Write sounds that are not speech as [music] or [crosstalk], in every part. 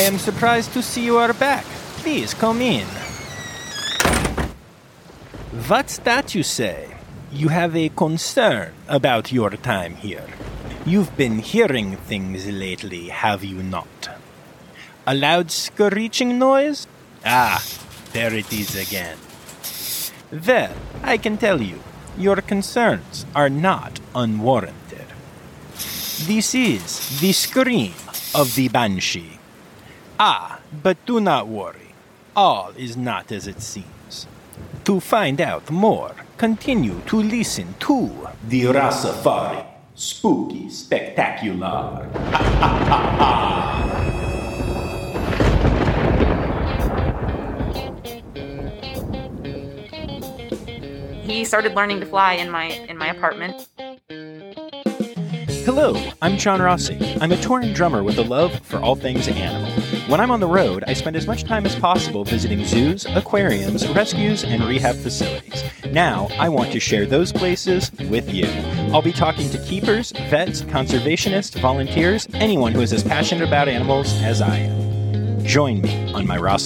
I am surprised to see you are back. Please come in. What's that you say? You have a concern about your time here. You've been hearing things lately, have you not? A loud screeching noise? Ah, there it is again. Well, I can tell you, your concerns are not unwarranted. This is the scream of the Banshee. Ah, but do not worry. All is not as it seems. To find out more, continue to listen to the Rossafari Spooky Spectacular. He started learning to fly in my in my apartment. Hello, I'm John Rossi. I'm a touring drummer with a love for all things animal. When I'm on the road, I spend as much time as possible visiting zoos, aquariums, rescues, and rehab facilities. Now, I want to share those places with you. I'll be talking to keepers, vets, conservationists, volunteers, anyone who is as passionate about animals as I am. Join me on my Raw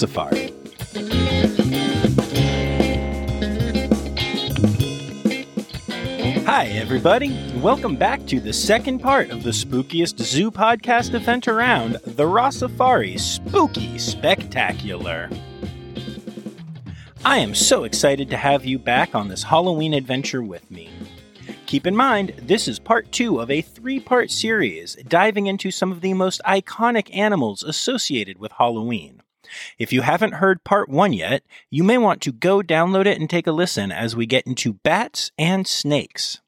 Hi, everybody. Welcome back to the second part of the spookiest zoo podcast event around, the Rossafari Spooky Spectacular. I am so excited to have you back on this Halloween adventure with me. Keep in mind, this is part two of a three part series diving into some of the most iconic animals associated with Halloween. If you haven't heard part one yet, you may want to go download it and take a listen as we get into bats and snakes.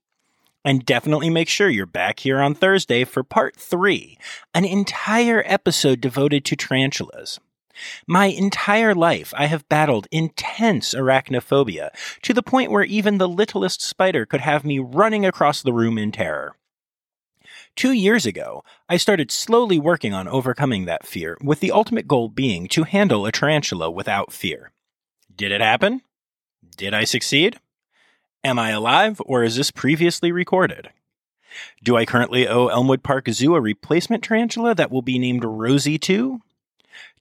And definitely make sure you're back here on Thursday for part three, an entire episode devoted to tarantulas. My entire life, I have battled intense arachnophobia to the point where even the littlest spider could have me running across the room in terror. Two years ago, I started slowly working on overcoming that fear, with the ultimate goal being to handle a tarantula without fear. Did it happen? Did I succeed? Am I alive, or is this previously recorded? Do I currently owe Elmwood Park Zoo a replacement tarantula that will be named Rosie 2?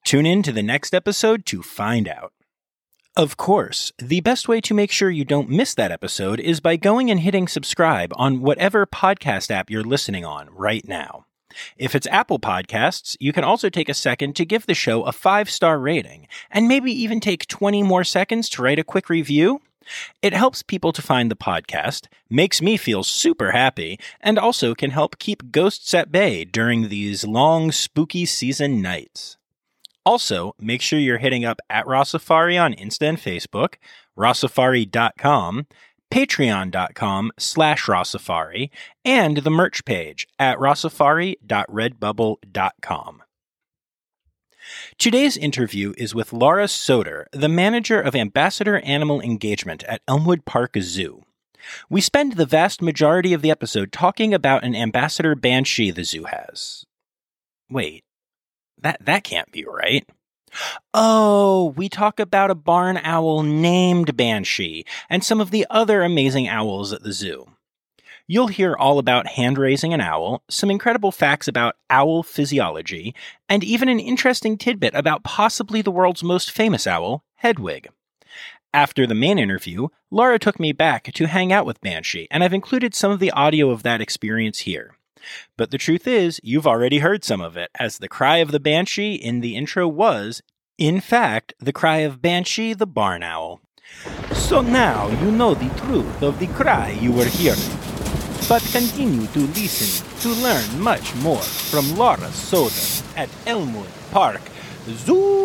Tune in to the next episode to find out. Of course, the best way to make sure you don't miss that episode is by going and hitting subscribe on whatever podcast app you're listening on right now. If it's Apple Podcasts, you can also take a second to give the show a five star rating and maybe even take 20 more seconds to write a quick review. It helps people to find the podcast, makes me feel super happy, and also can help keep ghosts at bay during these long, spooky season nights. Also, make sure you're hitting up at Rossafari on Insta and Facebook, rossafari.com, patreon.com slash rossafari, and the merch page at rossafari.redbubble.com. Today's interview is with Laura Soder, the manager of Ambassador Animal Engagement at Elmwood Park Zoo. We spend the vast majority of the episode talking about an ambassador banshee the zoo has. Wait, that that can't be right. Oh, we talk about a barn owl named Banshee and some of the other amazing owls at the zoo. You'll hear all about hand raising an owl, some incredible facts about owl physiology, and even an interesting tidbit about possibly the world's most famous owl, Hedwig. After the main interview, Laura took me back to hang out with Banshee, and I've included some of the audio of that experience here. But the truth is, you've already heard some of it, as the cry of the banshee in the intro was, in fact, the cry of Banshee the barn owl. So now you know the truth of the cry you were hearing. But continue to listen to learn much more from Laura Soder at Elmwood Park Zoo.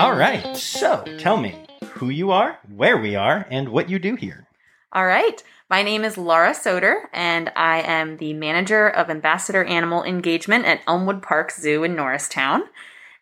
All right. So tell me who you are, where we are, and what you do here. All right. My name is Laura Soder, and I am the manager of Ambassador Animal Engagement at Elmwood Park Zoo in Norristown.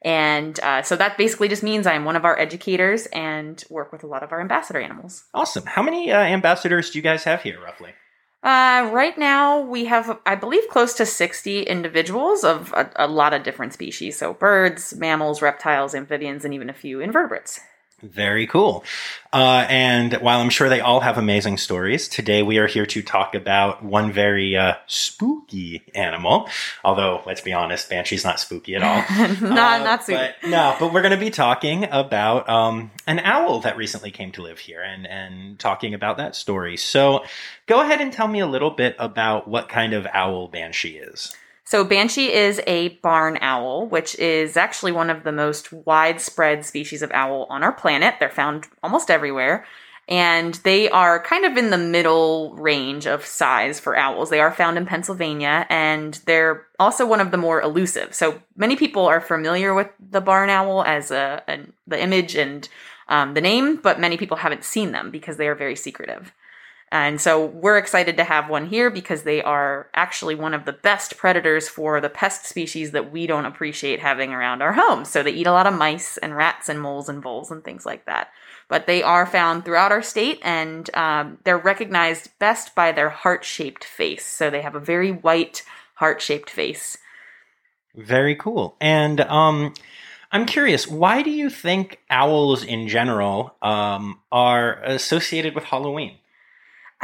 And uh, so that basically just means I'm one of our educators and work with a lot of our ambassador animals. Awesome. How many uh, ambassadors do you guys have here, roughly? Uh, right now, we have, I believe, close to 60 individuals of a, a, lot of different species. So, birds, mammals, reptiles, amphibians, and even a few invertebrates. Very cool. Uh, and while I'm sure they all have amazing stories, today we are here to talk about one very uh, spooky animal. Although, let's be honest, Banshee's not spooky at all. [laughs] not, uh, not spooky. But, no, but we're going to be talking about um, an owl that recently came to live here and, and talking about that story. So go ahead and tell me a little bit about what kind of owl Banshee is. So, Banshee is a barn owl, which is actually one of the most widespread species of owl on our planet. They're found almost everywhere. And they are kind of in the middle range of size for owls. They are found in Pennsylvania and they're also one of the more elusive. So many people are familiar with the barn owl as a, a the image and um, the name, but many people haven't seen them because they are very secretive. And so we're excited to have one here because they are actually one of the best predators for the pest species that we don't appreciate having around our homes. So they eat a lot of mice and rats and moles and voles and things like that. But they are found throughout our state and um, they're recognized best by their heart shaped face. So they have a very white heart shaped face. Very cool. And um, I'm curious, why do you think owls in general um, are associated with Halloween?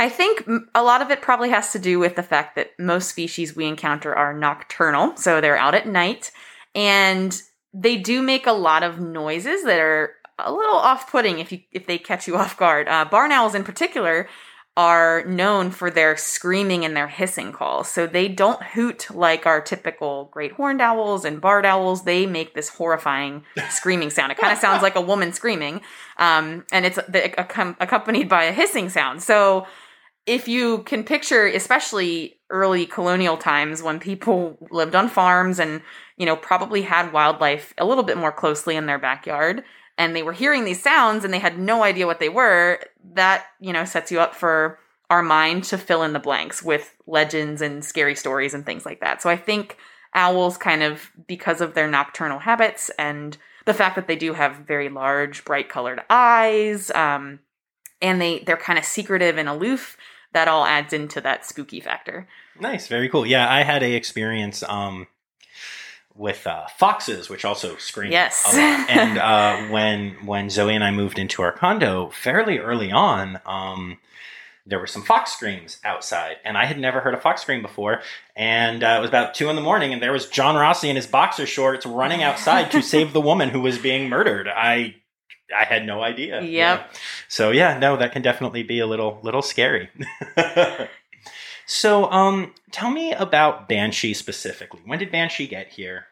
I think a lot of it probably has to do with the fact that most species we encounter are nocturnal, so they're out at night, and they do make a lot of noises that are a little off-putting if you if they catch you [laughs] off guard. Uh, barn owls, in particular, are known for their screaming and their hissing calls. So they don't hoot like our typical great horned owls and barred owls. They make this horrifying [laughs] screaming sound. It kind of sounds like a woman screaming, um, and it's accompanied by a hissing sound. So if you can picture, especially early colonial times when people [laughs] lived on farms and you know probably had wildlife a little bit more closely in their backyard and they were hearing these sounds and they had no idea what they were that you know sets you up for our mind to fill in the blanks with legends and scary stories and things like that. So i think owls kind of because of their nocturnal habits and the fact that they do have very large bright colored eyes um, and they they're kind of secretive and aloof that all adds into that spooky factor nice very cool yeah i had a experience um with uh, foxes, which also scream yes. a lot. And uh, when when Zoe and I moved into our condo fairly early on, um, there were some fox screams outside, and I had never heard a fox scream before. And uh, it was about two in the morning, and there was John Rossi in his boxer shorts running outside to [laughs] save the woman who was being murdered. I I had no idea. Yep. Yeah. So yeah, no, that can definitely be a little little scary. [laughs] so, um, tell me about Banshee specifically. When did Banshee get here?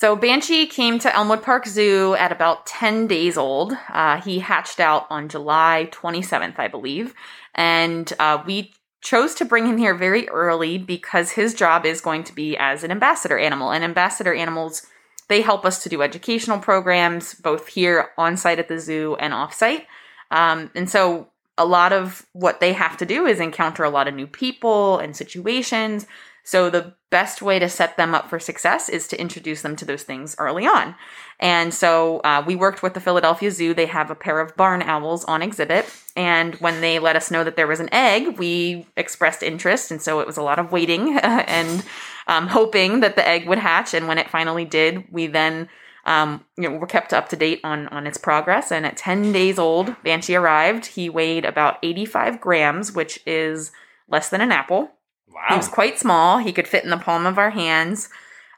So Banshee came to Elmwood Park Zoo at about 10 days old. Uh, he hatched out on July 27th, I believe. And uh, we chose to bring him here very early because his job is going to be as an ambassador animal. And ambassador animals, they help us to do educational programs, both here on site at the zoo and off site. Um, and so a lot of what they have to do is encounter a lot of new people and situations. So the best way to set them up for success is to introduce them to those things early on. And so uh, we worked with the Philadelphia Zoo. They have a pair of barn owls on exhibit. And when they let us know that there was an egg, we expressed interest. And so it was a lot of waiting [laughs] and um, hoping that the egg would hatch. And when it finally did, we then um, you know, were kept up to date on on its progress. And at 10 days old, Banshee arrived. He weighed about 85 grams, which is less than an apple. Wow. He was quite small. He could fit in the palm of our hands.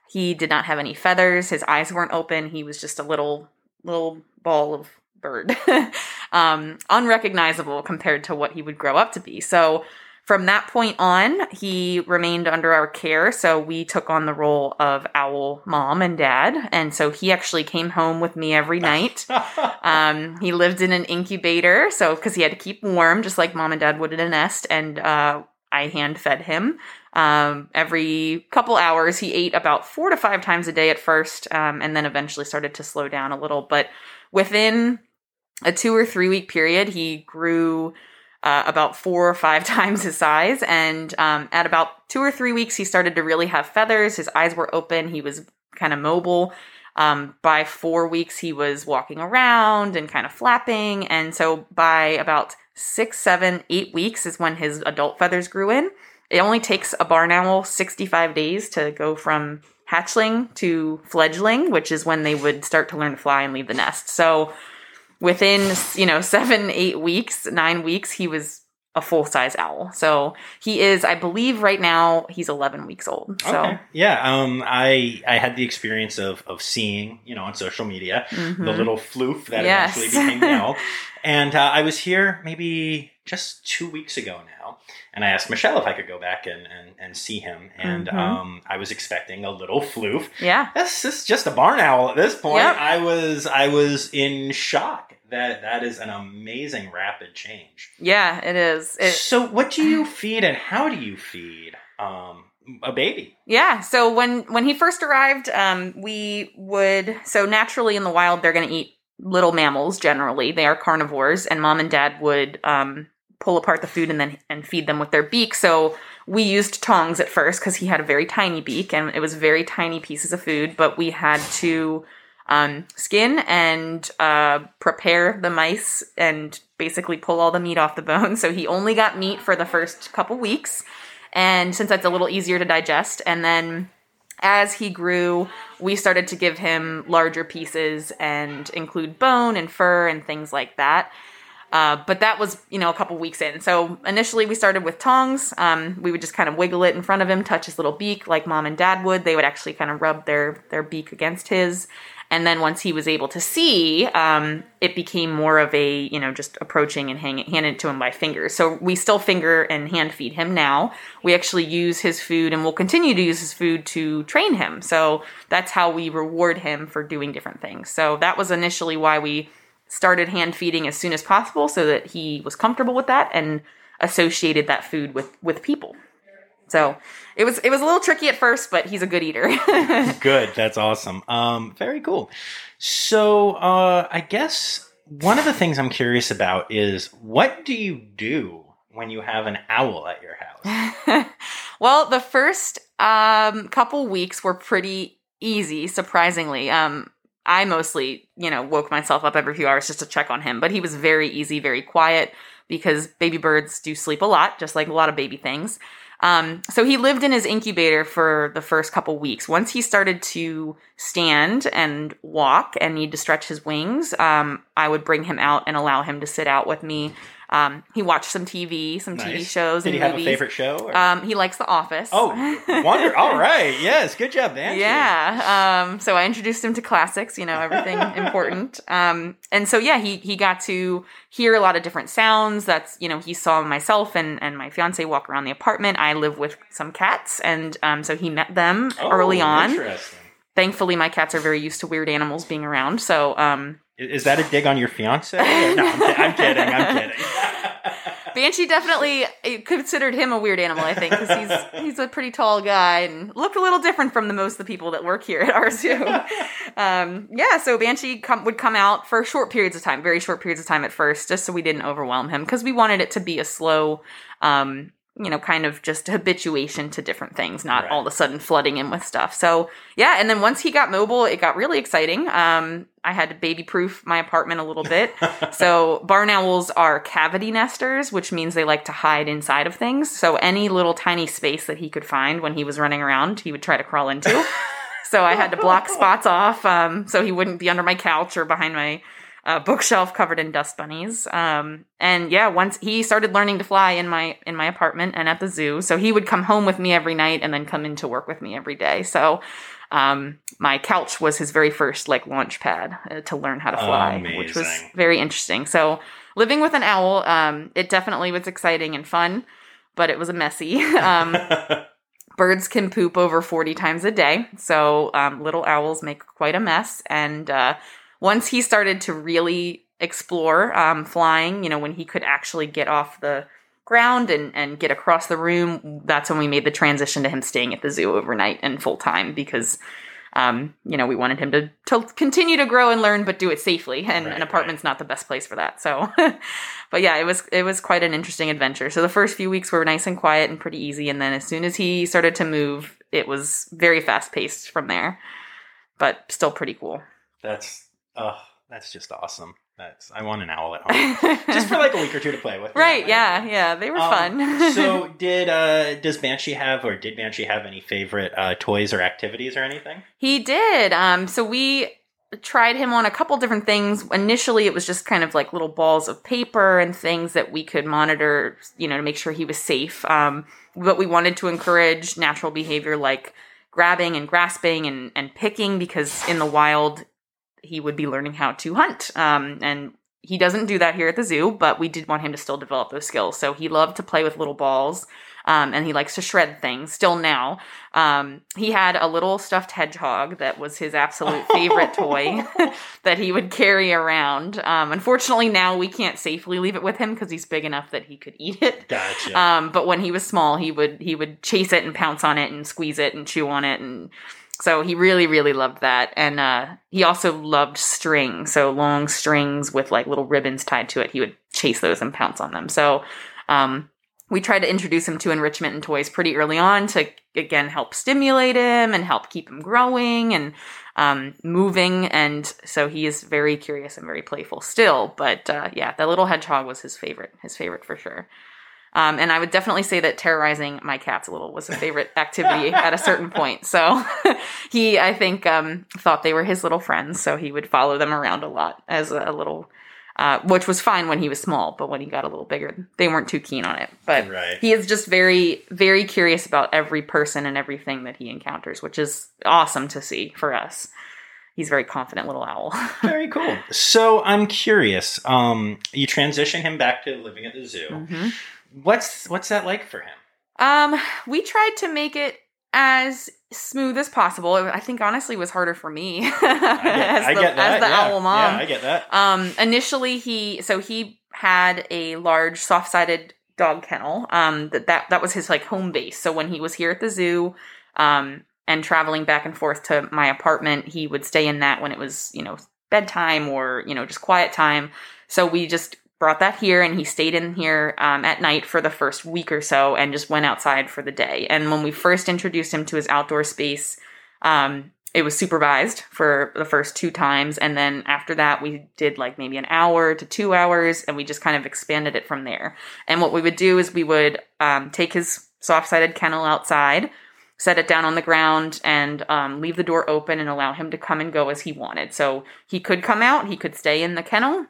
He did not have any feathers. His eyes weren't open. He was just a little little ball of bird. [laughs] um, unrecognizable compared to what he would grow up to be. So from that point on, he remained under our care. So we took on the role of owl mom and dad. And so he actually came home with me every [laughs] night. um, he lived in an incubator. So, because he had to keep warm, just like mom and dad would in a nest. And uh, I hand fed him. Um, every couple hours, he ate about four to five times a day at first, um, and then eventually started to slow down a little. But within a two or three week period, he grew uh, about four or five [laughs] times his size. And um, at about two or three weeks, he started to really have feathers. His eyes were open. He was kind of mobile. Um, by four weeks, he was walking around and kind of flapping. And so by about six, seven, eight weeks is when his adult feathers grew in. It only takes a barn owl 65 days to go from hatchling to fledgling, which is when they would start to learn to fly and leave the nest. So within you know [laughs] seven, eight weeks, nine weeks, he was a full size owl. So he is, I believe, right now he's 11 weeks old. So Okay. Yeah. Um. I I had the experience of of seeing you know on social media mhm. the little floof that Yes. eventually became the owl, [laughs] and uh, I was here maybe just two weeks ago now, and I asked Michelle if I could go back and and, and see him, and Mhm. um I was expecting a little floof. yeah, This is just a barn owl at this point. Yep. I was I was in shock that that is an amazing rapid change. yeah, it is. It, so what do you [sighs] feed and how do you feed um a baby? Yeah. So when when he first arrived, um, we would so naturally in the wild they're going to eat little mammals. Generally, they are carnivores, and mom and dad would um, pull apart the food and then and feed them with their beak. So we used tongs at first because he had a very tiny beak and it was very tiny pieces of food. But we had to um, skin and uh, prepare the mice and basically pull all the meat off the bone. [laughs] So he only got meat for the first couple weeks and since that's a little easier to digest and then as he grew we started to give him larger pieces and include bone and fur and things like that uh, but that was you know a couple weeks in. So initially we started with tongs. Um, we would just kind of wiggle it in front of him touch his little beak like mom and dad would. They would actually kind of rub their their beak against his. And then once he was able to see um, it became more of a you know just approaching and hand it to him by fingers so we still finger and hand feed him now. We actually use his food and we'll continue to use his food to train him. So that's how we reward him for doing different things. So that was initially why we started hand feeding as soon as possible so that he was comfortable with that and associated that food with with people so it was it was a little tricky at first but he's a good eater [laughs] Good. That's awesome. Um, very cool. So, uh, I guess one of the things I'm curious about is what do you do when you have an owl at your house? [laughs] well, the first um, couple weeks were pretty easy, surprisingly. Um, I mostly, you know, woke myself up every few hours just to check on him, but he was very easy, very quiet because baby birds do sleep a lot, just like a lot of baby things. Um, so he lived in his incubator for the first couple weeks. Once he started to stand and walk and need to stretch his wings, um, I would bring him out and allow him to sit out with me. Um, he watched some TV, some TV shows, Did and he have movies. a favorite show? or- Um, he likes The Office. oh, [laughs] wonder. All right. Yes. Good job, Dan. Yeah. Um, so I introduced him to classics, you know, everything [laughs] important. Um, and so yeah, he he got to hear a lot of different sounds. That's you know, he saw myself and and my fiance walk around the apartment. I live with some cats, and um, so he met them Oh, early on. Interesting. Thankfully, my cats are very used to weird animals being around. So um, Is that a dig on your fiance? no, I'm, I'm kidding. I'm kidding. [laughs] Banshee definitely uh, considered him a weird animal, I think, because he's [laughs] he's a pretty tall guy and looked a little different from the most of the people that work here at our zoo. [laughs] um, yeah, so Banshee come, would come out for short periods of time, very short periods of time at first, just so we didn't overwhelm him, because we wanted it to be a slow, um, you know, kind of just habituation to different things, not Right. all of a sudden flooding him with stuff. So yeah, and then once he got mobile, it got really exciting. Um, I had to baby proof my apartment a little bit. [laughs] So barn owls are cavity nesters, which means they like to hide inside of things. So any little tiny space that he could find when he was running around, he would try to crawl into. [laughs] so I had to block spots off um, so he wouldn't be under my couch or behind my uh, bookshelf covered in dust bunnies. Um, and yeah, once he started learning to fly in my in my apartment and at the zoo, so he would come home with me every night and then come into work with me every day. So um, my couch was his very first like launch pad uh, to learn how to fly, which was very interesting. So living with an owl, um, it definitely was exciting and fun, but it was a messy. [laughs] um, [laughs] birds can poop over 40 times a day. So um, little owls make quite a mess. And uh, once he started to really explore um, flying, you know, when he could actually get off the ground and, and get across the room, that's when we made the transition to him staying at the zoo overnight and full time because. Um, you know, we wanted him to, to continue to grow and learn, but do it safely. And Right, an apartment's not the best place for that. So, [laughs] but yeah, it was it was quite an interesting adventure. So the first few weeks were nice and quiet and pretty easy, and then as soon as he started to move, it was very fast paced from there. But still pretty cool. That's oh, that's just awesome. That's I want an owl at [laughs] home. Just for like a week or two to play with. right? Yeah, yeah, they were Um, fun. [laughs] so did uh does Banshee have or did Banshee have any favorite uh toys or activities or anything? He did. Um, so we tried him on a couple different things. Initially, it was just kind of like little balls of paper and things that we could monitor, you know, to make sure he was safe. Um, but we wanted to encourage natural behavior like grabbing and grasping and, and picking because in the wild, he would be learning how to hunt. Um, and he doesn't do that here at the zoo, but we did want him to still develop those skills. So he loved to play with little balls. Um, and he likes to shred things still now. Um, he had a little stuffed hedgehog that was his absolute [laughs] favorite toy [laughs] that he would carry around. Um, unfortunately, now we can't safely leave it with him because he's big enough that he could eat it. Gotcha. Um, but when he was small, he would he would chase it and pounce on it and squeeze it and chew on it and so he really really loved that. And uh, he also loved string so long strings with like little ribbons tied to it he would chase those and pounce on them. So um, we tried to introduce him to enrichment and toys pretty early on to again help stimulate him and help keep him growing and um, moving. And so he is very curious and very playful still. But uh, yeah the little hedgehog was his favorite his favorite for sure um, and I would definitely say that terrorizing my cats a little was a favorite [laughs] activity at a certain point. So [laughs] he, I think, um, thought they were his little friends. So he would follow them around a lot as a little uh, which was fine when he was small, but when he got a little bigger, they weren't too keen on it. But Right. he is just very, very curious about every person and everything that he encounters, which is awesome to see for us. He's a very confident little owl. [laughs] Very cool. So I'm curious. Um, you transition him back to living at the zoo. Mhm. What's what's that like for him? Um, we tried to make it as smooth as possible. I think honestly it was harder for me [laughs] I get, as, the, that. as the yeah. owl mom. Yeah, I get that. Um, initially, he so he had a large soft-sided dog kennel. Um, that that that was his like home base. So when he was here at the zoo, um, and traveling back and forth to my apartment, he would stay in that when it was you know bedtime or you know just quiet time. So we just brought that here, and he stayed in here um, at night for the first week or so, and just went outside for the day. And when we first introduced him to his outdoor space. Um, it was supervised for the first two times and then after that we did like maybe an hour to two hours and we just kind of expanded it from there and what we would do is we would um, take his soft-sided kennel outside set it down on the ground and um, leave the door open and allow him to come and go as he wanted so he could come out he could stay in the kennel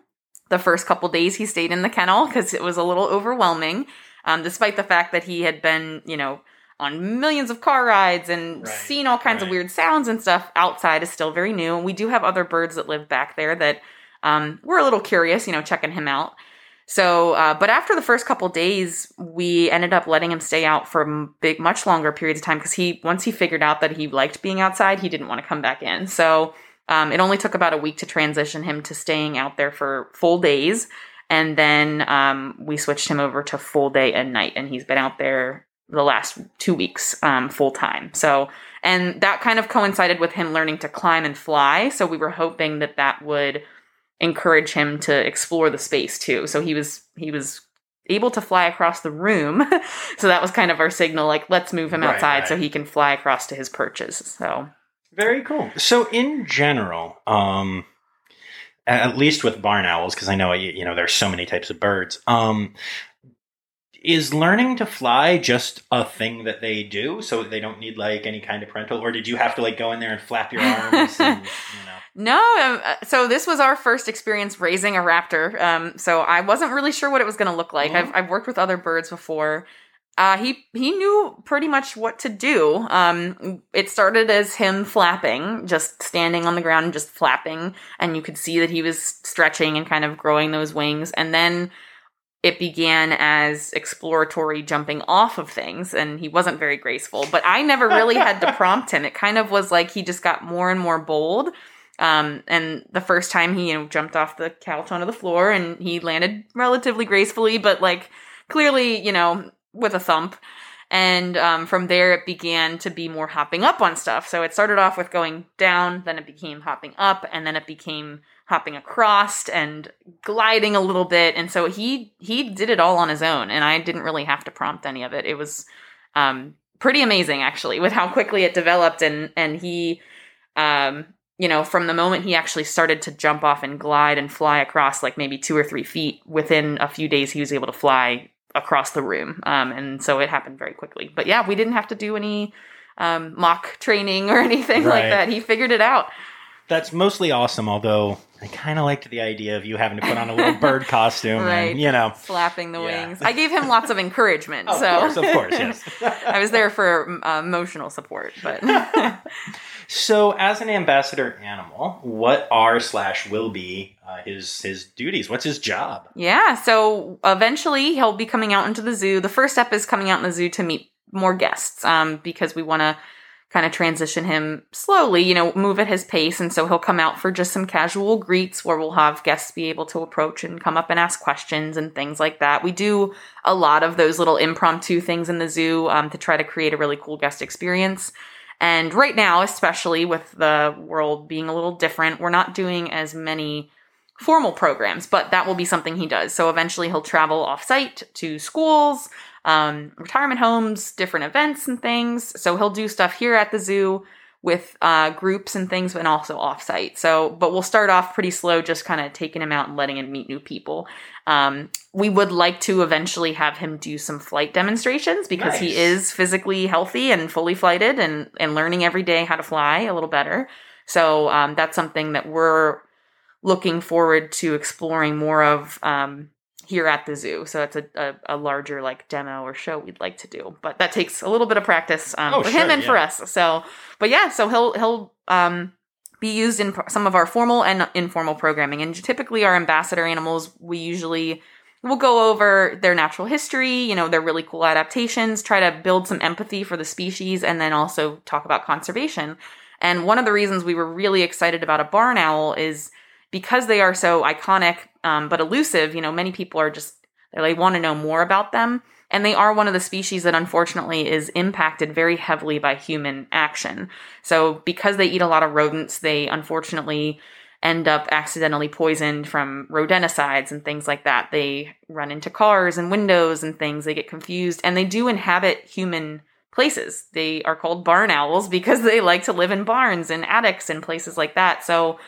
the first couple days he stayed in the kennel because it was a little overwhelming um, despite the fact that he had been you know on millions of car rides and Right, seen all kinds of weird sounds and stuff outside is still very new. And we do have other birds that live back there that um, we're a little curious, you know, checking him out. So, uh, but after the first couple days, we ended up letting him stay out for big, much longer periods of time because he, once he figured out that he liked being outside, he didn't want to come back in. So, um, it only took about a week to transition him to staying out there for full days. And then um, we switched him over to full day and night, and he's been out there the last two weeks um, full time. So, and that kind of coincided with him learning to climb and fly. So we were hoping that that would encourage him to explore the space too. So he was he was able to fly across the room. [laughs] so that was kind of our signal like let's move him Right, outside so he can fly across to his perches. So Very cool. So in general, um, at least with barn owls, because I know you, you know there's so many types of birds. Um, is learning to fly just a thing that they do, so they don't need like any kind of parental, or did you have to like go in there and flap your arms? and, [laughs] you know, No, um, uh, so this was our first experience raising a raptor. Um, so I wasn't really sure what it was going to look like. Mhm. I've, I've worked with other birds before. Uh, he he knew pretty much what to do. Um, it started as him flapping, just standing on the ground and just flapping, and you could see that he was stretching and kind of growing those wings. And then it began as exploratory jumping off of things, and he wasn't very graceful. But I never really had to [laughs] prompt him. It kind of was like he just got more and more bold. Um, and the first time he you know jumped off the couch onto the floor and he landed relatively gracefully, but like clearly you know with a thump. And um, from there, it began to be more hopping up on stuff. So it started off with going down, then it became hopping up, and then it became hopping across and gliding a little bit. And so he he did it all on his own, and I didn't really have to prompt any of it. It was um, pretty amazing actually with how quickly it developed, and and he um, you know, from the moment he actually started to jump off and glide and fly across like maybe two or three feet, within a few days he was able to fly across the room. Um, and so it happened very quickly. But yeah, we didn't have to do any um, mock training or [laughs] anything Right. like that. He figured it out. That's mostly awesome, although I kind of liked the idea of you having to put on a little [laughs] bird costume Right. and, you know. Flapping the Yeah. wings. I gave him lots of encouragement. [laughs] Of so course, of course, yes. [laughs] I was there for uh, emotional support, but So, as an ambassador animal, what are slash will be uh, his his duties? What's his job? Yeah, so eventually he'll be coming out into the zoo. The first step is coming out in the zoo to meet more guests um, because we want to kind of transition him slowly, you know, move at his pace. And so he'll come out for just some casual greets where we'll have guests be able to approach and come up and ask questions and things like that. We do a lot of those little impromptu things in the zoo um, to try to create a really cool guest experience. And right now, especially with the world being a little different, we're not doing as many formal programs, but that will be something he does. So eventually he'll travel off site to schools, um, retirement homes, different events and things. So he'll do stuff here at the zoo with uh, groups and things, and also off site. So, but we'll start off pretty slow, just kind of taking him out and letting him meet new people. Um, we would like to eventually have him do some flight demonstrations because he is physically healthy and fully flighted and, and learning every day how to fly a little better. So um, that's something that we're looking forward to exploring more of um, here at the zoo. So it's a, a, a larger like demo or show we'd like to do, but that takes a little bit of practice um, Oh, for sure, him and for us. So, but yeah, so he'll he'll um, be used in pro- some of our formal and informal programming, and typically our ambassador animals we usually we'll go over their natural history, you know, their really cool adaptations, try to build some empathy for the species, and then also talk about conservation. And one of the reasons we were really excited about a barn owl is because they are so iconic um, but elusive. You know, many people are just they want to know more about them, and they are one of the species that unfortunately is impacted very heavily by human action. So because they eat a lot of rodents, they unfortunately end up accidentally poisoned from rodenticides and things like that. They run into cars and windows and things. They get confused, and they do inhabit human places. They are called barn owls [laughs] because they like to live in barns and attics and places like that. So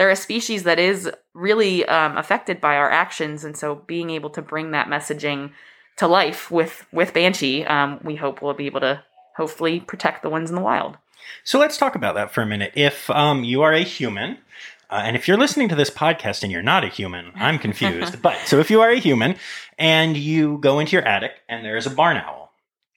they're a species that is really um, affected by our actions, and so being able to bring that messaging to life with with Banshee, um, we hope we'll be able to hopefully protect the ones in the wild. So let's talk about that for a minute. If um, you are a human, uh, and if you're listening to this podcast and you're not a human, I'm confused. [laughs] but so if you are a human and you go into your attic and there is a barn owl,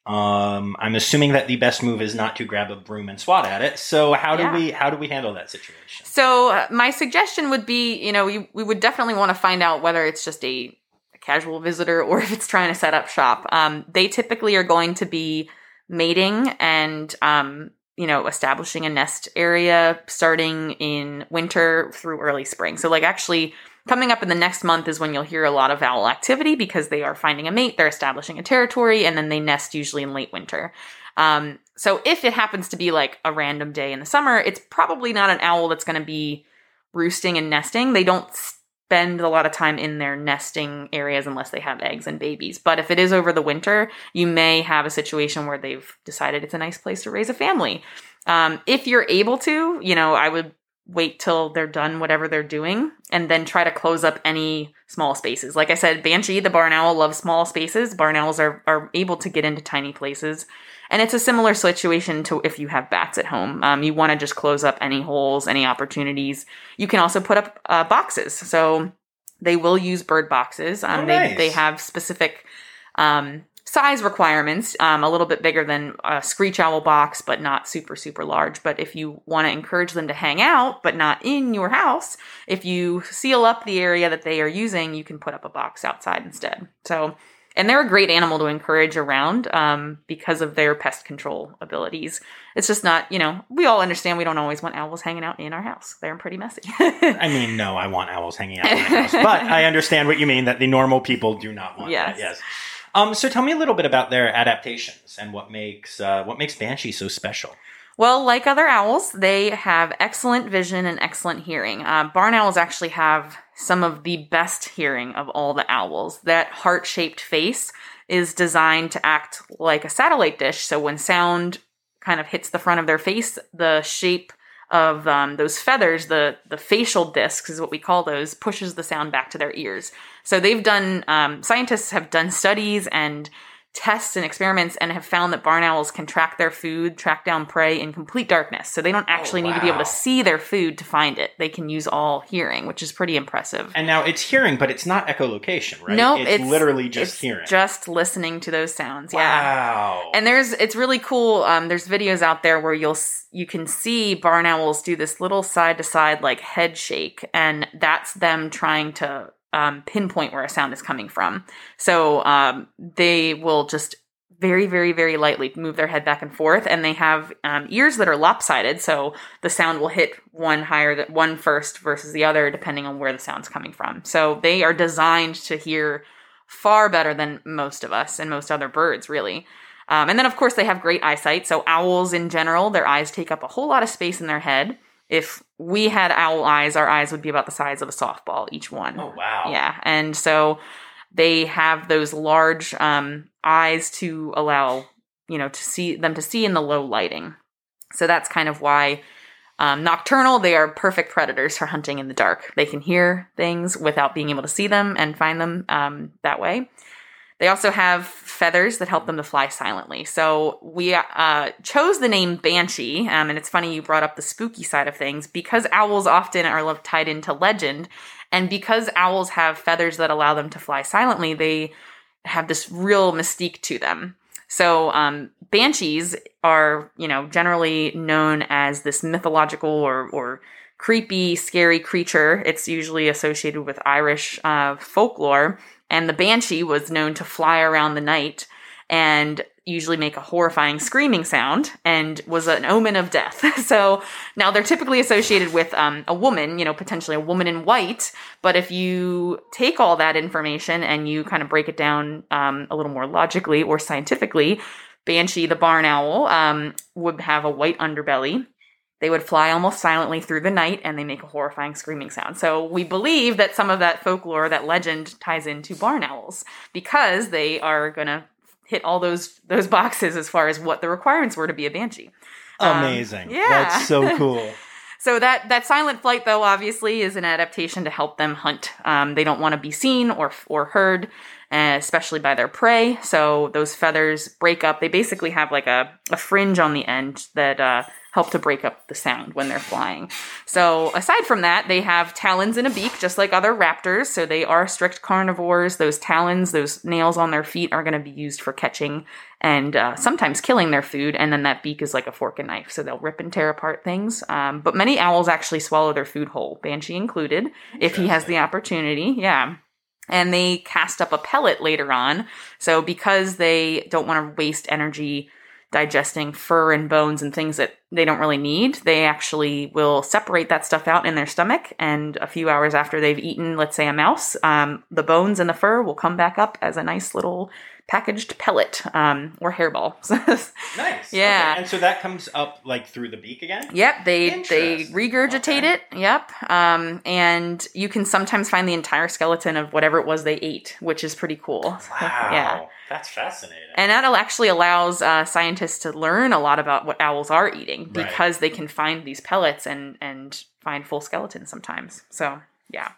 um, I'm assuming that the best move is not to grab a broom and swat at it. So how do Yeah. we how do we handle that situation? So uh, my suggestion would be, you know, we, we would definitely want to find out whether it's just a, a casual visitor or [laughs] if it's trying to set up shop. Um, they typically are going to be mating and, um, you know, establishing a nest area starting in winter through early spring. So like actually coming up in the next month is when you'll hear a lot of owl activity because they are finding a mate, they're establishing a territory, and then they nest usually in late winter. Um, so if it happens to be like a random day in the summer, it's probably not an owl that's going to be roosting and nesting. They don't spend a lot of time in their nesting areas unless they have eggs and babies. But if it is over the winter, you may have a situation where they've decided it's a nice place to raise a family. Um, if you're able to, you know, I would wait till they're done whatever they're doing and then try to close up any small spaces. Like I said, Banshee, the barn owl, loves small spaces. Barn owls are, are able to get into tiny places. And it's a similar situation to if you have bats at home. Um, you want to just close up any holes, any opportunities. You can also put up uh, boxes. So they will use bird boxes. Um, Oh, they, they have specific um, size requirements, um, a little bit bigger than a screech owl box, but not super, super large. But if you want to encourage them to hang out, but not in your house, if you seal up the area that they are using, you can put up a box outside instead. So, and they're a great animal to encourage around um, because of their pest control abilities. It's just not, you know, we all understand we don't always want owls hanging out in our house. They're pretty messy. [laughs] I mean, no, I want owls hanging out in my house, but I understand what you mean that the normal people do not want Yes. that. Yes. Um, so tell me a little bit about their adaptations and what makes uh, what makes Banshee so special. Well, like other owls, they have excellent vision and excellent hearing. Uh, barn owls actually have some of the best hearing of all the owls. That heart shaped face is designed to act like a satellite dish. So when sound kind of hits the front of their face, the shape of um, those feathers, the the facial discs is what we call those, pushes the sound back to their ears. So they've done um, scientists have done studies and tests and experiments and have found that barn owls can track their food, track down prey in complete darkness. So they don't actually need to be able to see their food to find it. They can use all hearing, which is pretty impressive. And now it's hearing, but it's not echolocation, right? No, it's, literally just it's hearing. Just listening to those sounds. Yeah. Wow. And there's it's really cool. Um, there's videos out there where you'll you can see barn owls do this little side to side like head shake, and that's them trying to um, pinpoint where a sound is coming from. So um, they will just very very very lightly move their head back and forth, and they have um, ears that are lopsided, so the sound will hit one higher than one first versus the other depending on where the sound's coming from. So they are designed to hear far better than most of us and most other birds, really. Um, and then, of course, they have great eyesight. So, owls in general, their eyes take up a whole lot of space in their head. If we had owl eyes, our eyes would be about the size of a softball, each one. oh wow. Yeah. And so they have those large um, eyes to allow, you know, to see them to see in the low lighting. So that's kind of why um, nocturnal, they are perfect predators for hunting in the dark. They can hear things without being able to see them and find them um, that way. They also have feathers that help them to fly silently. So we uh, chose the name Banshee, um, and it's funny you brought up the spooky side of things because owls often are tied into legend, and because owls have feathers that allow them to fly silently, they have this real mystique to them. So um, banshees are, you know, generally known as this mythological or or creepy, scary creature. It's usually associated with Irish uh, folklore, and the banshee was known to fly around the night and usually make a horrifying screaming sound and was an omen of death. [laughs] so now they're typically associated with um, a woman, you know, potentially a woman in white. But if you take all that information and you kind of break it down um, a little more logically or scientifically, Banshee, the barn owl, um, would have a white underbelly. They would fly almost silently through the night and they make a horrifying screaming sound. So we believe that some of that folklore, that legend ties into barn owls because they are going to hit all those those boxes as far as what the requirements were to be a banshee. Um, Amazing. yeah. That's so [laughs] cool. So that that silent flight, though, obviously is an adaptation to help them hunt. Um, they don't want to be seen or or heard, uh, especially by their prey. So those feathers break up. They basically have like a, a fringe on the end that uh, help to break up the sound when they're flying. So aside from that, they have talons and a beak, just like other raptors. So they are strict carnivores. Those talons, those nails on their feet, are going to be used for catching and uh, sometimes killing their food. And then that beak is like a fork and knife, so they'll rip and tear apart things. Um, but many owls actually swallow their food whole, Banshee included, if he has the opportunity. Yeah. And they cast up a pellet later on. So because they don't want to waste energy digesting fur and bones and things that they don't really need, they actually will separate that stuff out in their stomach. And a few hours after they've eaten, let's say, a mouse, um, the bones and the fur will come back up as a nice little packaged pellet um, or hairball. [laughs] Nice. Yeah. Okay. And so that comes up like through the beak again? Yep, they they regurgitate Okay. it. Yep, um, and you can sometimes find the entire skeleton of whatever it was they ate, which is pretty cool. Wow. yeah, That's fascinating. and that actually allows uh, scientists to learn a lot about what owls are eating Right. because they can find these pellets and and find full skeletons sometimes. So yeah,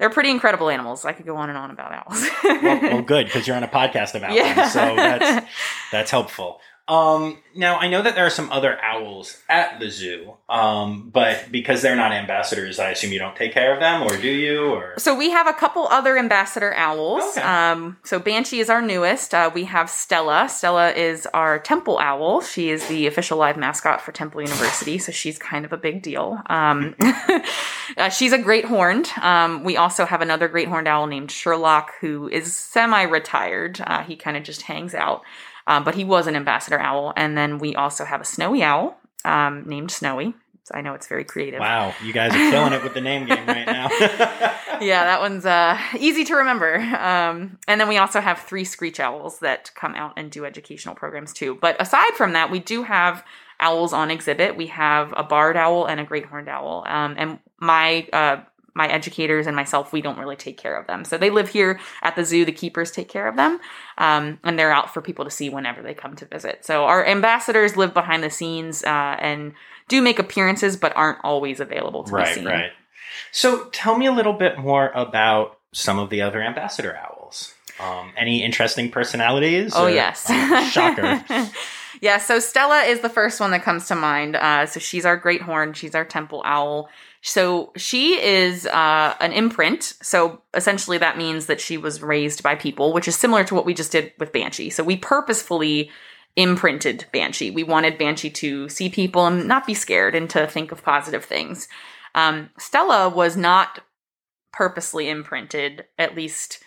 they're pretty incredible animals. I could go on and on about owls. well, well, [laughs] good because you're on a podcast about Yeah. them, so that's [laughs] that's helpful. Um, now I know that there are some other owls at the zoo, um, but because they're not ambassadors, I assume you don't take care of them, or do you? Or So we have a couple other ambassador owls. Okay. Um, so Banshee is our newest. Uh, we have Stella. Stella is our temple owl. She is the official live mascot for Temple University, so she's kind of a big deal. Um, [laughs] uh, she's a great horned. Um, we also have another great horned owl named Sherlock, who is semi-retired. Uh, he kind of just hangs out, um, but he was an ambassador owl. And then we also have a snowy owl um, named Snowy. I know it's very creative. wow, you guys are killing it with the name game right now. [laughs] yeah, that one's uh, easy to remember. Um, and then we also have three screech owls that come out and do educational programs too. But aside from that, we do have owls on exhibit. We have a barred owl and a great horned owl. Um, and my uh, my educators and myself, we don't really take care of them. So they live here at the zoo. The keepers take care of them, um, and they're out for people to see whenever they come to visit. So our ambassadors live behind the scenes uh, and do make appearances, but aren't always available to be right, seen. right. So tell me a little bit more about some of the other ambassador owls. Um, any interesting personalities? Oh or- yes, Oh, shocker. [laughs] yeah, so Stella is the first one that comes to mind. Uh, so she's our great horn. She's our temple owl. So she is uh, an imprint. So essentially, that means that she was raised by people, which is similar to what we just did with Banshee. So we purposefully imprinted Banshee. We wanted Banshee to see people and not be scared and to think of positive things. Um, Stella was not purposely imprinted, at least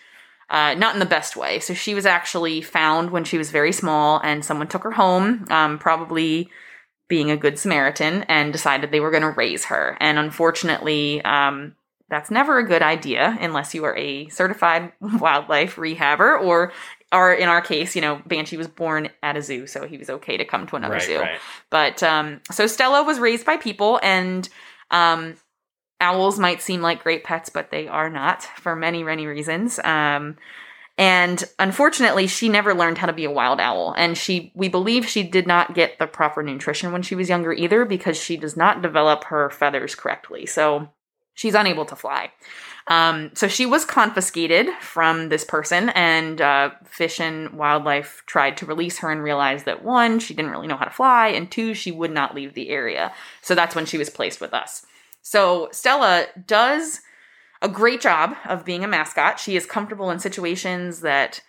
uh, not in the best way. So she was actually found when she was very small, and someone took her home, um, probably being a good Samaritan, and decided they were going to raise her. And unfortunately, um, that's never a good idea unless you are a certified [laughs] wildlife rehabber or or in our case, you know, Banshee was born at a zoo, so he was okay to come to another right, zoo. right. But um, so Stella was raised by people, and um, owls might seem like great pets, but they are not for many, many reasons. Um, and unfortunately, she never learned how to be a wild owl, and she we believe she did not get the proper nutrition when she was younger either, because she does not develop her feathers correctly. So she's unable to fly. Um, so she was confiscated from this person, and uh, Fish and Wildlife tried to release her and realized that one, she didn't really know how to fly, and two, she would not leave the area. So that's when she was placed with us. So Stella does a great job of being a mascot. She is comfortable in situations that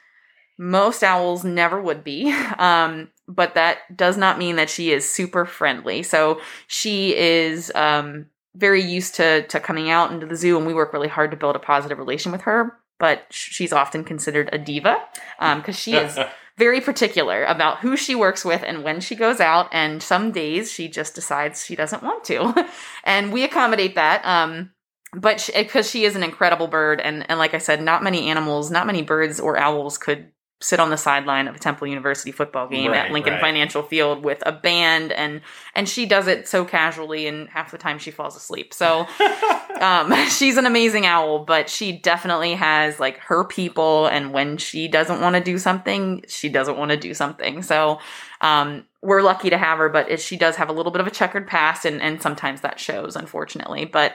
most owls never would be. [laughs] Um, but that does not mean that she is super friendly. So she is um, very used to to coming out into the zoo, and we work really hard to build a positive relation with her. But she's often considered a diva because she is [laughs] very particular about who she works with and when she goes out. And some days she just decides she doesn't want to, [laughs] and we accommodate that. Um, but because she, is an incredible bird, and and like I said, not many animals, not many birds or owls could sit on the sideline of a Temple University football game Right, at Lincoln right. Financial Field with a band, and and she does it so casually, and half the time she falls asleep. So [laughs] um, [laughs] she's an amazing owl, but she definitely has like her people, and when she doesn't want to do something, she doesn't want to do something. So um, we're lucky to have her, but it, she does have a little bit of a checkered past, and and sometimes that shows, unfortunately. But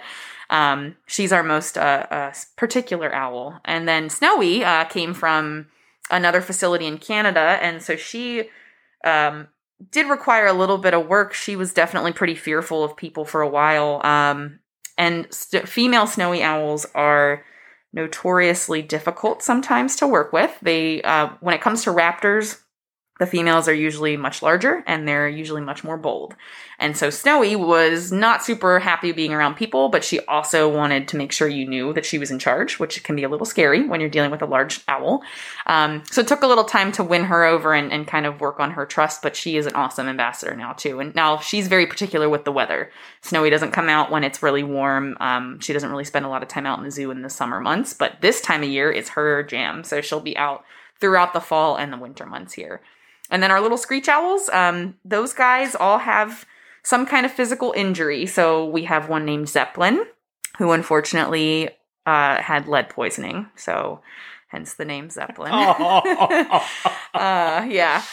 um, she's our most uh, uh, particular owl, and then Snowy uh, came from another facility in Canada, and so she um, did require a little bit of work. She was definitely pretty fearful of people for a while. Um, and st- female snowy owls are notoriously difficult sometimes to work with. They, uh, when it comes to raptors, the females are usually much larger and they're usually much more bold. And so Snowy was not super happy being around people, but she also wanted to make sure you knew that she was in charge, which can be a little scary when you're dealing with a large owl. Um, so it took a little time to win her over and, and kind of work on her trust, but she is an awesome ambassador now too. And now she's very particular with the weather. Snowy doesn't come out when it's really warm. Um, she doesn't really spend a lot of time out in the zoo in the summer months, but this time of year is her jam. So she'll be out throughout the fall and the winter months here. And then our little screech owls, um, those guys all have some kind of physical injury. So we have one named Zeppelin, who unfortunately uh, had lead poisoning. So hence the name Zeppelin. oh, [laughs] uh, yeah,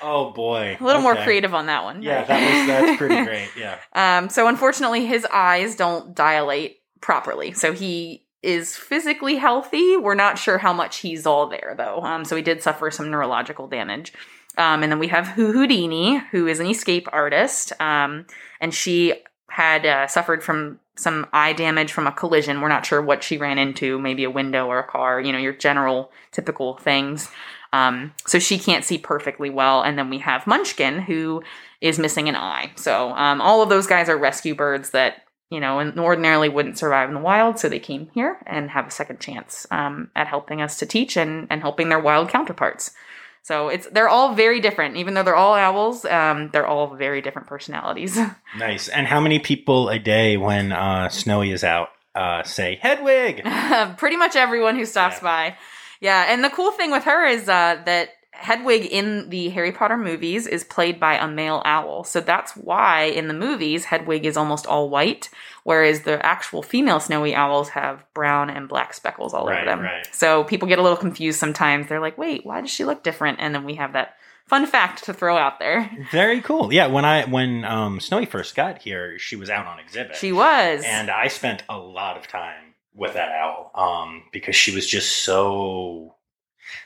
oh, boy. a little more creative on that one. Yeah, right? that was that's [laughs] pretty great. Yeah. Um, so unfortunately, his eyes don't dilate properly. So he is physically healthy. We're not sure how much he's all there though. Um, so he did suffer some neurological damage. Um, and then we have Houdini, who is an escape artist, um, and she had uh, suffered from some eye damage from a collision. We're not sure what she ran into, maybe a window or a car. You know, your general typical things. Um, so she can't see perfectly well. And then we have Munchkin, who is missing an eye. So um, all of those guys are rescue birds that you know and ordinarily wouldn't survive in the wild. So they came here and have a second chance um, at helping us to teach and and helping their wild counterparts. So it's they're all very different, even though they're all owls. Um, they're all very different personalities. [laughs] Nice. And how many people a day when uh, Snowy is out uh, say Hedwig? [laughs] Pretty much everyone who stops Yeah. by. Yeah, and the cool thing with her is uh, that Hedwig in the Harry Potter movies is played by a male owl. So that's why in the movies Hedwig is almost all white, whereas the actual female snowy owls have brown and black speckles all Right, over them. right. So people get a little confused sometimes. They're like, "Wait, why does she look different?" And then we have that fun fact to throw out there. Very cool. Yeah, when I when um, Snowy first got here, she was out on exhibit. She was. and I spent a lot of time with that owl um, because she was just so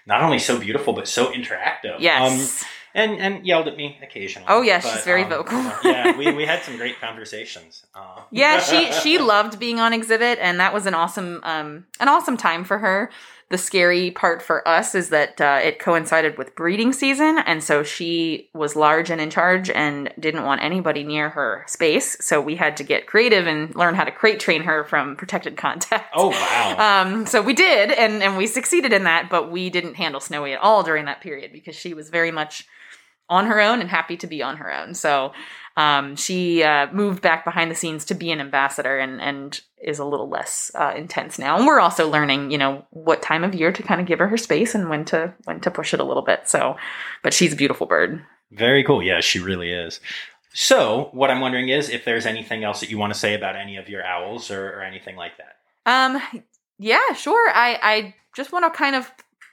not only so beautiful but so interactive. Yes. Um, and and yelled at me occasionally. Oh, yeah, she's very um, vocal. [laughs] yeah, we, we had some great [laughs] conversations. Uh, yeah, she she [laughs] loved being on exhibit, and that was an awesome um an awesome time for her. The scary part for us is that uh, it coincided with breeding season, and so she was large and in charge, and didn't want anybody near her space. So we had to get creative and learn how to crate train her from protected contact. Oh wow! [laughs] Um, so we did, and and we succeeded in that, but we didn't handle Snowy at all during that period because she was very much on her own and happy to be on her own. So um, she uh, moved back behind the scenes to be an ambassador and and is a little less uh, intense now. And we're also learning, you know, what time of year to kind of give her her space and when to when to push it a little bit. So, but she's a beautiful bird. Very cool. Yeah, she really is. So, what I'm wondering is if there's anything else that you want to say about any of your owls or, or anything like that. Um, yeah, sure. I I just want to kind of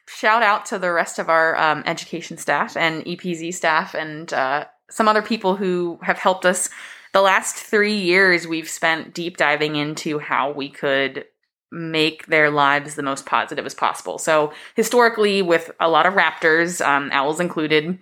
shout out to the rest of our um, education staff and EPZ staff and uh, some other people who have helped us. The last three years, we've spent deep diving into how we could make their lives the most positive as possible. So, historically, with a lot of raptors, um, owls included,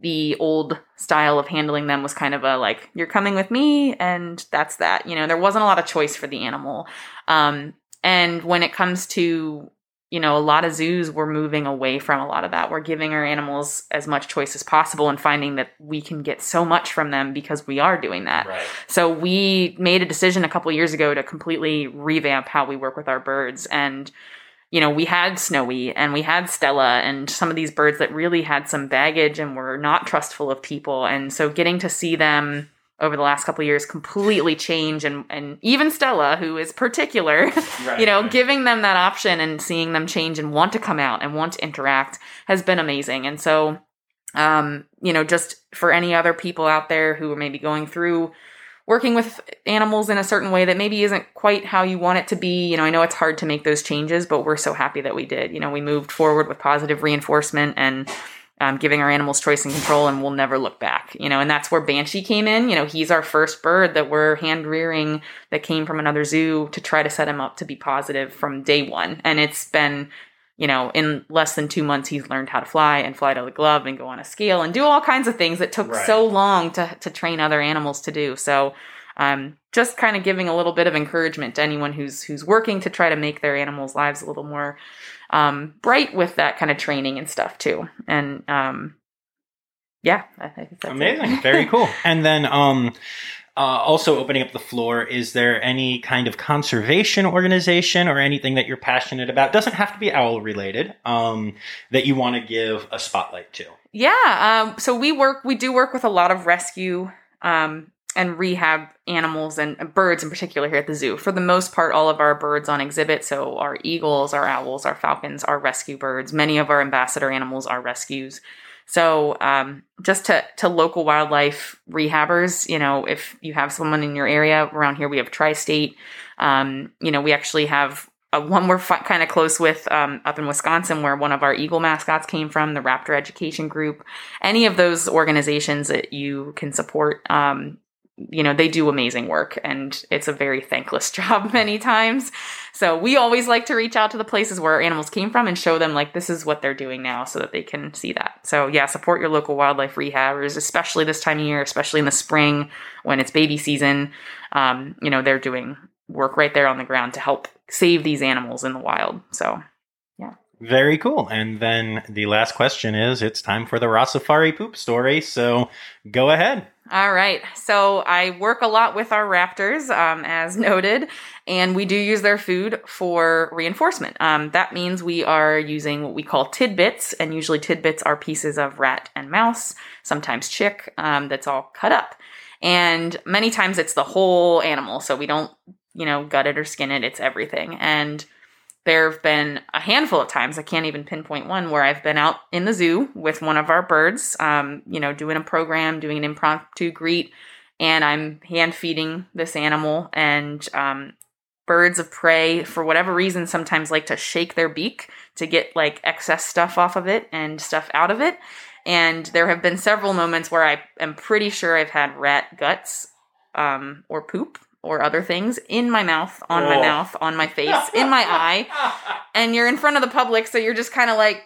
the old style of handling them was kind of a like, you're coming with me, and that's that. You know, there wasn't a lot of choice for the animal. Um, and when it comes to you know, a lot of zoos we're moving away from a lot of that. We're giving our animals as much choice as possible and finding that we can get so much from them because we are doing that. Right. So we made a decision a couple years ago to completely revamp how we work with our birds and you know, we had Snowy and we had Stella and some of these birds that really had some baggage and were not trustful of people. And so getting to see them over the last couple of years completely change and and even Stella who is particular [laughs] Right, you know right. giving them that option and seeing them change and want to come out and want to interact has been amazing and so um you know just for any other people out there who are maybe going through working with animals in a certain way that maybe isn't quite how you want it to be you know I know it's hard to make those changes but we're so happy that we did you know we moved forward with positive reinforcement and um, giving our animals choice and control, and we'll never look back. You know, and that's where Banshee came in. You know, he's our first bird that we're hand rearing that came from another zoo to try to set him up to be positive from day one. And it's been, you know, in less than two months, he's learned how to fly and fly to the glove and go on a scale and do all kinds of things that took Right. so long to to train other animals to do. So. Um, just kind of giving a little bit of encouragement to anyone who's who's working to try to make their animals' lives a little more um, bright with that kind of training and stuff too. And um, yeah, I think that's. Amazing. [laughs] Very cool. And then um uh, also opening up the floor, is there any kind of conservation organization or anything that you're passionate about? Doesn't have to be owl related. Um, that you want to give a spotlight to. Yeah. Um, so we work, we do work with a lot of rescue um, and rehab animals and birds in particular here at the zoo. For the most part, all of our birds on exhibit, so our eagles, our owls, our falcons, our rescue birds. Many of our ambassador animals are rescues. So um, just to to local wildlife rehabbers, you know, if you have someone in your area around here, we have Tri-State. Um, you know, we actually have uh, one we're kind of close with um, up in Wisconsin, where one of our eagle mascots came from, the Raptor Education Group. Any of those organizations that you can support, um, you know, they do amazing work, and it's a very thankless [laughs] job many times. So we always like to reach out to the places where our animals came from and show them like this is what they're doing now, so that they can see that. So yeah, support your local wildlife rehabbers, especially this time of year, especially in the spring when it's baby season. Um, you know, they're doing work right there on the ground to help save these animals in the wild. So Very cool. And then the last question is it's time for the Rossafari poop story. So go ahead. All right. So I work a lot with our raptors, um, as [laughs] noted, and we do use their food for reinforcement. Um, that means we are using what we call tidbits, and usually tidbits are pieces of rat and mouse, sometimes chick, um, that's all cut up. And many times it's the whole animal, so we don't, you know, gut it or skin it, it's everything. And there have been a handful of times, I can't even pinpoint one, where I've been out in the zoo with one of our birds, um, you know, doing a program, doing an impromptu greet, and I'm hand feeding this animal. And um, birds of prey, for whatever reason, sometimes like to shake their beak to get like excess stuff off of it and stuff out of it. And there have been several moments where I am pretty sure I've had rat guts um, or poop or other things in my mouth, on my Oh. mouth, on my face, in my eye [laughs] and you're in front of the public, so you're just kind of like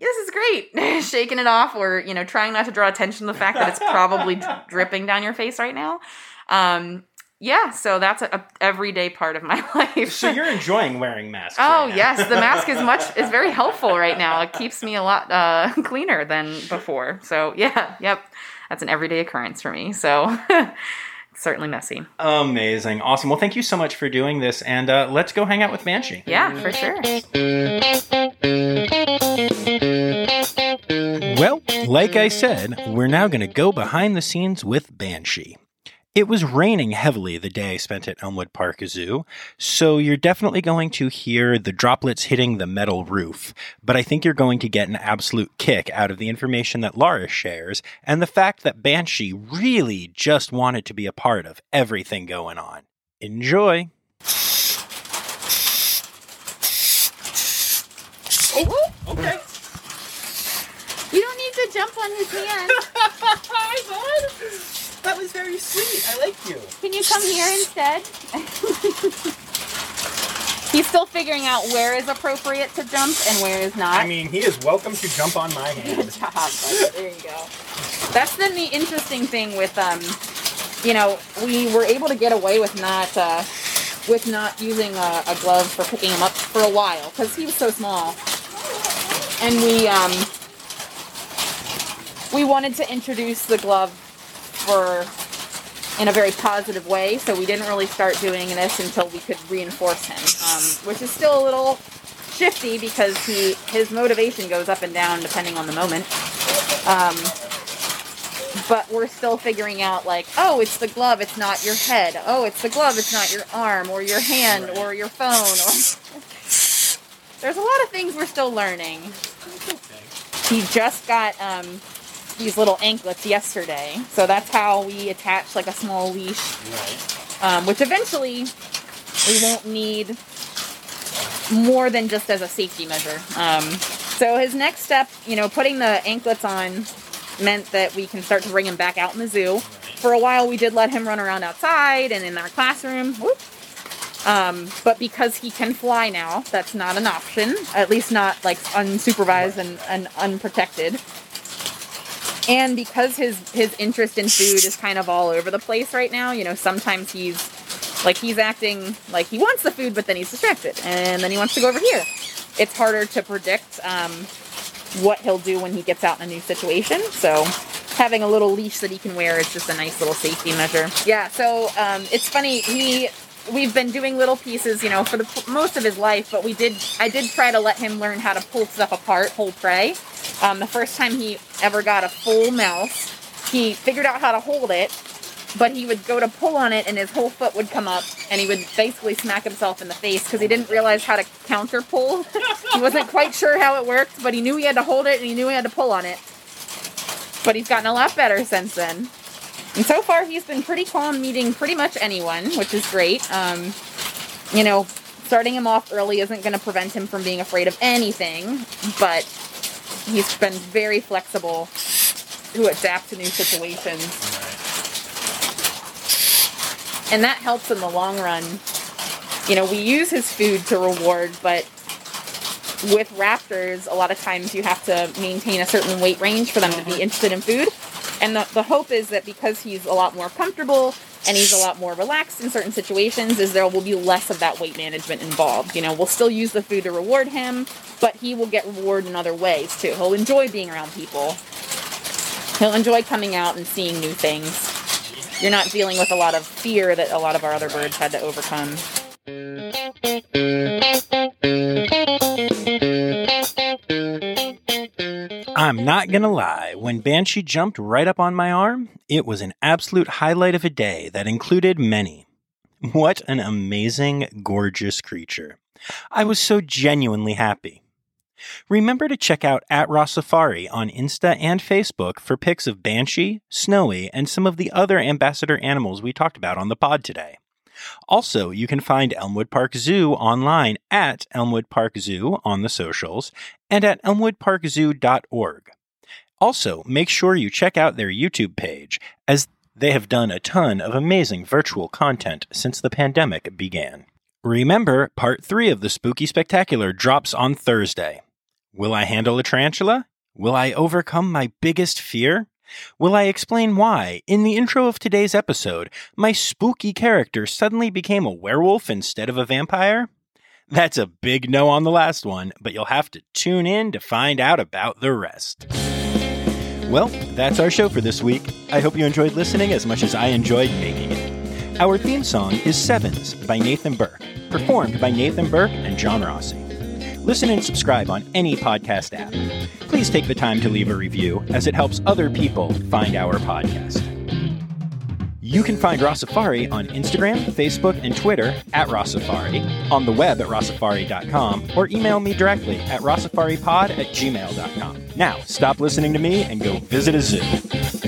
this is great. [laughs] Shaking it off or, you know, trying not to draw attention to the fact that it's probably [laughs] dripping down your face right now. Um, yeah, so that's a, a, everyday part of my life. so you're enjoying wearing masks. Oh right yes, the mask is much is very helpful right now. It keeps me a lot uh, cleaner than before. So yeah, yep, that's an everyday occurrence for me. So certainly messy. Amazing, awesome. Well, thank you so much for doing this, and uh, let's go hang out with Banshee. Yeah, for sure. Well, like I said, we're now going to go behind the scenes with Banshee. It was raining heavily the day I spent at Elmwood Park Zoo, so you're definitely going to hear the droplets hitting the metal roof, but I think you're going to get an absolute kick out of the information that Laura shares and the fact that Banshee really just wanted to be a part of everything going on. Enjoy! Oh, Okay. you don't need to jump on his hand. [laughs] That was very sweet. I like you. Can you come here instead? [laughs] He's still figuring out where is appropriate to jump and where is not. I mean, he is welcome to jump on my Good [laughs] hand. job, buddy. There you go. That's been the interesting thing with um, you know, we were able to get away with not uh, with not using a, a glove for picking him up for a while because he was so small, and we um, we wanted to introduce the glove for in a very positive way. So we didn't really start doing this until we could reinforce him, um, which is still a little shifty because he his motivation goes up and down depending on the moment. Um, but we're still figuring out like, oh, it's the glove, it's not your head. Oh, it's the glove, it's not your arm or your hand Right. or your phone or [laughs] There's a lot of things we're still learning. He just got um, these little anklets yesterday, so that's how we attach like a small leash Right. um, which eventually we won't need more than just as a safety measure. Um, so his next step, you know, putting the anklets on meant that we can start to bring him back out in the zoo. For a while, we did let him run around outside and in our classroom. Um, but because he can fly now, that's not an option. At least not like unsupervised and, and unprotected. And because his his interest in food is kind of all over the place right now, you know, sometimes he's like he's acting like he wants the food, but then he's distracted, and then he wants to go over here. It's harder to predict um, what he'll do when he gets out in a new situation. So having a little leash that he can wear is just a nice little safety measure. Yeah. So um, it's funny he. We've been doing little pieces, you know, for the most of his life, but we did. I did try to let him learn how to pull stuff apart, whole prey. Um, the first time he ever got a full mouse, he figured out how to hold it, but he would go to pull on it and his whole foot would come up and he would basically smack himself in the face because he didn't realize how to counter pull. [laughs] he wasn't quite sure how it worked, but he knew he had to hold it and he knew he had to pull on it. But he's gotten a lot better since then. And so far, he's been pretty calm meeting pretty much anyone, which is great. Um, you know, starting him off early isn't going to prevent him from being afraid of anything, but he's been very flexible to adapt to new situations. And that helps in the long run. You know, we use his food to reward, but with raptors, a lot of times you have to maintain a certain weight range for them to be interested in food. And the, the hope is that because he's a lot more comfortable and he's a lot more relaxed in certain situations, is there will be less of that weight management involved. You know, we'll still use the food to reward him, but he will get reward in other ways too. He'll enjoy being around people. He'll enjoy coming out and seeing new things. You're not dealing with a lot of fear that a lot of our other birds had to overcome. I'm not gonna lie, when Banshee jumped right up on my arm, it was an absolute highlight of a day that included many. What an amazing, gorgeous creature. I was so genuinely happy. Remember to check out at Rossafari on Insta and Facebook for pics of Banshee, Snowy, and some of the other ambassador animals we talked about on the pod today. Also, you can find Elmwood Park Zoo online at Elmwood Park Zoo on the socials and at elmwoodparkzoo.org. Also, make sure you check out their YouTube page, as they have done a ton of amazing virtual content since the pandemic began. Remember, part three of the Spooky Spectacular drops on Thursday. Will I handle a tarantula? Will I overcome my biggest fear? Will I explain why, in the intro of today's episode, my spooky character suddenly became a werewolf instead of a vampire? That's a big no on the last one, but you'll have to tune in to find out about the rest. Well, that's our show for this week. I hope you enjoyed listening as much as I enjoyed making it. Our theme song is Sevens by Nathan Burke, performed by Nathan Burke and John Rossi. Listen and subscribe on any podcast app. Please take the time to leave a review, as it helps other people find our podcast. You can find Rossafari on Instagram, Facebook, and Twitter at Rossafari, on the web at rossafari.com, or email me directly at rossafaripod at gmail.com. Now, stop listening to me and go visit a zoo.